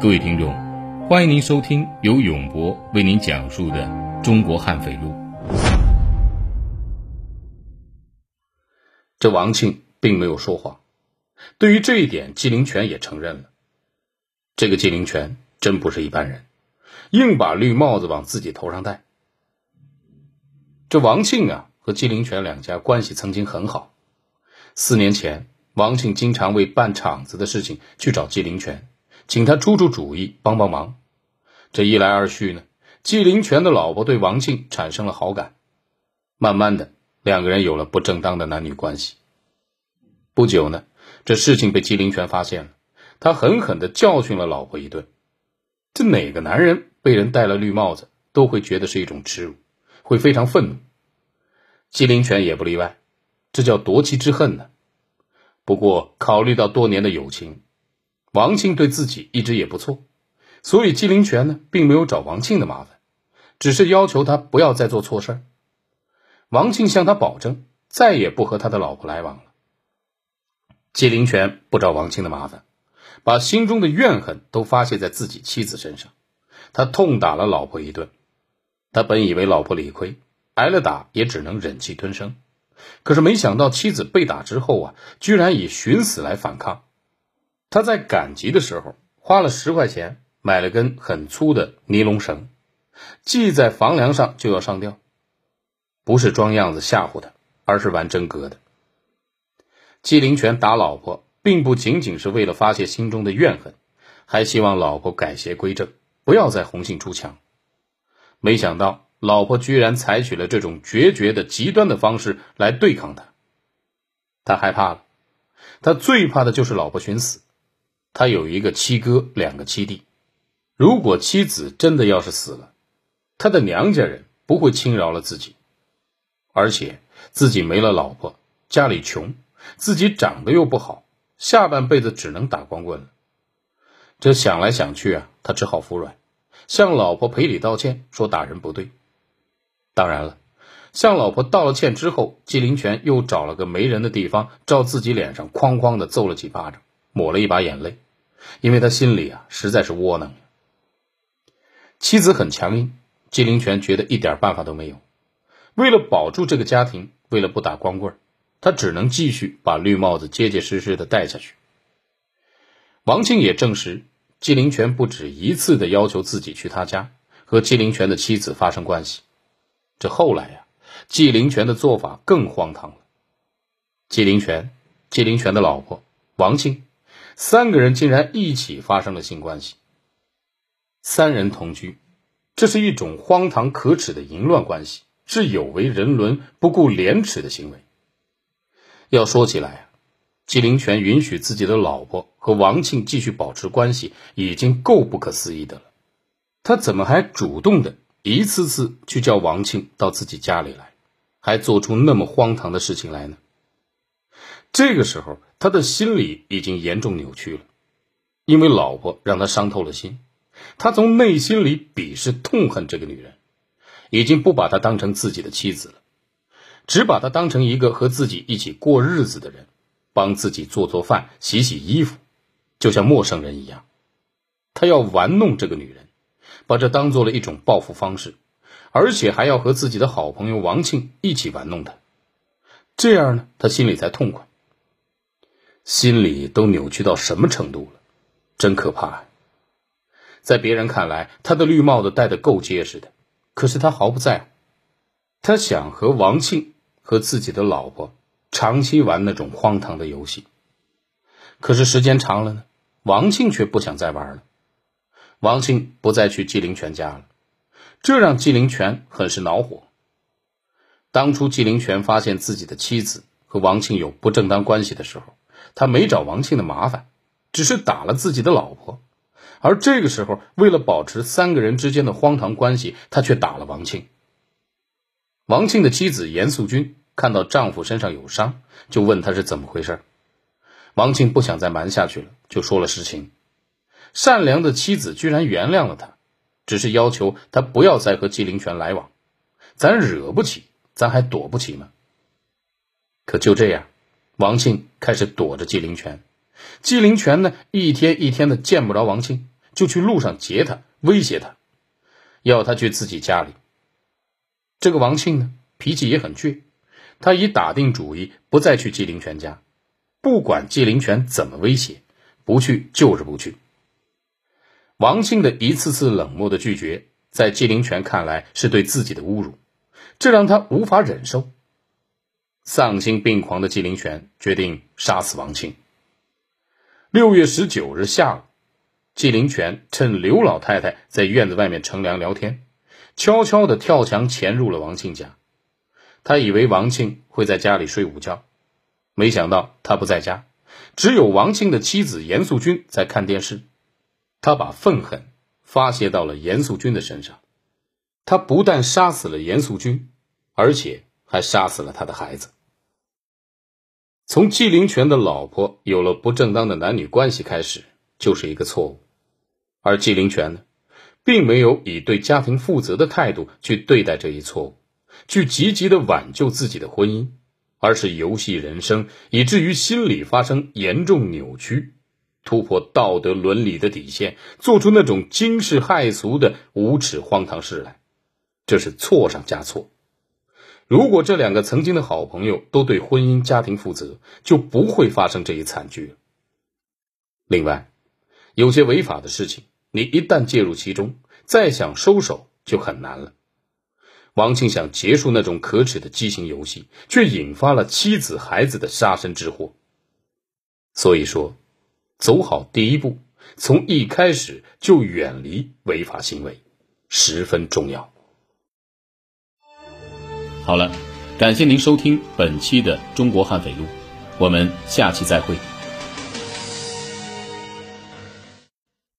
各位听众，欢迎您收听由永博为您讲述的《中国悍匪录》。这王庆并没有说谎，对于这一点，纪灵泉也承认了。这个纪灵泉真不是一般人，硬把绿帽子往自己头上戴。这王庆啊，和纪灵泉两家关系曾经很好。四年前，王庆经常为办厂子的事情去找纪灵泉。请他出出主意，帮帮忙。这一来二去呢，纪灵泉的老婆对王庆产生了好感。慢慢的，两个人有了不正当的男女关系。不久呢，这事情被纪灵泉发现了，他狠狠的教训了老婆一顿。这哪个男人被人戴了绿帽子，都会觉得是一种耻辱，会非常愤怒。纪灵泉也不例外，这叫夺妻之恨呢。不过，考虑到多年的友情。王庆对自己一直也不错，所以纪灵泉呢，并没有找王庆的麻烦，只是要求他不要再做错事王庆向他保证，再也不和他的老婆来往了。纪灵泉不找王庆的麻烦，把心中的怨恨都发泄在自己妻子身上，他痛打了老婆一顿。他本以为老婆理亏，挨了打也只能忍气吞声，可是没想到妻子被打之后啊，居然以寻死来反抗。他在赶集的时候花了十块钱买了根很粗的尼龙绳，系在房梁上就要上吊，不是装样子吓唬他，而是玩真格的。纪灵泉打老婆，并不仅仅是为了发泄心中的怨恨，还希望老婆改邪归正，不要再红杏出墙。没想到老婆居然采取了这种决绝的极端的方式来对抗他，他害怕了，他最怕的就是老婆寻死。他有一个七哥，两个七弟。如果妻子真的要是死了，他的娘家人不会轻饶了自己。而且自己没了老婆，家里穷，自己长得又不好，下半辈子只能打光棍了。这想来想去啊，他只好服软，向老婆赔礼道歉，说打人不对。当然了，向老婆道了歉之后，纪灵泉又找了个没人的地方，照自己脸上哐哐的揍了几巴掌，抹了一把眼泪。因为他心里啊实在是窝囊妻子很强硬，纪灵泉觉得一点办法都没有。为了保住这个家庭，为了不打光棍他只能继续把绿帽子结结实实的戴下去。王庆也证实，纪灵泉不止一次的要求自己去他家和纪灵泉的妻子发生关系。这后来呀，纪灵泉的做法更荒唐了。纪灵泉，纪灵泉的老婆王庆。三个人竟然一起发生了性关系，三人同居，这是一种荒唐可耻的淫乱关系，是有违人伦、不顾廉耻的行为。要说起来啊，纪灵泉允许自己的老婆和王庆继续保持关系，已经够不可思议的了。他怎么还主动的一次次去叫王庆到自己家里来，还做出那么荒唐的事情来呢？这个时候，他的心理已经严重扭曲了，因为老婆让他伤透了心，他从内心里鄙视痛恨这个女人，已经不把她当成自己的妻子了，只把她当成一个和自己一起过日子的人，帮自己做做饭、洗洗衣服，就像陌生人一样。他要玩弄这个女人，把这当做了一种报复方式，而且还要和自己的好朋友王庆一起玩弄她，这样呢，他心里才痛快。心里都扭曲到什么程度了？真可怕！在别人看来，他的绿帽子戴得够结实的，可是他毫不在乎。他想和王庆和自己的老婆长期玩那种荒唐的游戏。可是时间长了呢，王庆却不想再玩了。王庆不再去纪灵泉家了，这让纪灵泉很是恼火。当初纪灵泉发现自己的妻子和王庆有不正当关系的时候。他没找王庆的麻烦，只是打了自己的老婆，而这个时候，为了保持三个人之间的荒唐关系，他却打了王庆。王庆的妻子严素君看到丈夫身上有伤，就问他是怎么回事。王庆不想再瞒下去了，就说了实情。善良的妻子居然原谅了他，只是要求他不要再和纪灵泉来往。咱惹不起，咱还躲不起吗？可就这样。王庆开始躲着纪灵泉，纪灵泉呢，一天一天的见不着王庆，就去路上劫他，威胁他，要他去自己家里。这个王庆呢，脾气也很倔，他已打定主意不再去纪灵泉家，不管纪灵泉怎么威胁，不去就是不去。王庆的一次次冷漠的拒绝，在纪灵泉看来是对自己的侮辱，这让他无法忍受。丧心病狂的纪灵泉决定杀死王庆。六月十九日下午，纪灵泉趁刘老太太在院子外面乘凉聊天，悄悄地跳墙潜入了王庆家。他以为王庆会在家里睡午觉，没想到他不在家，只有王庆的妻子严素君在看电视。他把愤恨发泄到了严素君的身上，他不但杀死了严素君，而且还杀死了他的孩子。从纪灵泉的老婆有了不正当的男女关系开始，就是一个错误。而纪灵泉呢，并没有以对家庭负责的态度去对待这一错误，去积极的挽救自己的婚姻，而是游戏人生，以至于心理发生严重扭曲，突破道德伦理的底线，做出那种惊世骇俗的无耻荒唐事来，这是错上加错。如果这两个曾经的好朋友都对婚姻家庭负责，就不会发生这一惨剧。另外，有些违法的事情，你一旦介入其中，再想收手就很难了。王庆想结束那种可耻的畸形游戏，却引发了妻子孩子的杀身之祸。所以说，走好第一步，从一开始就远离违法行为，十分重要。好了，感谢您收听本期的《中国悍匪录》，我们下期再会。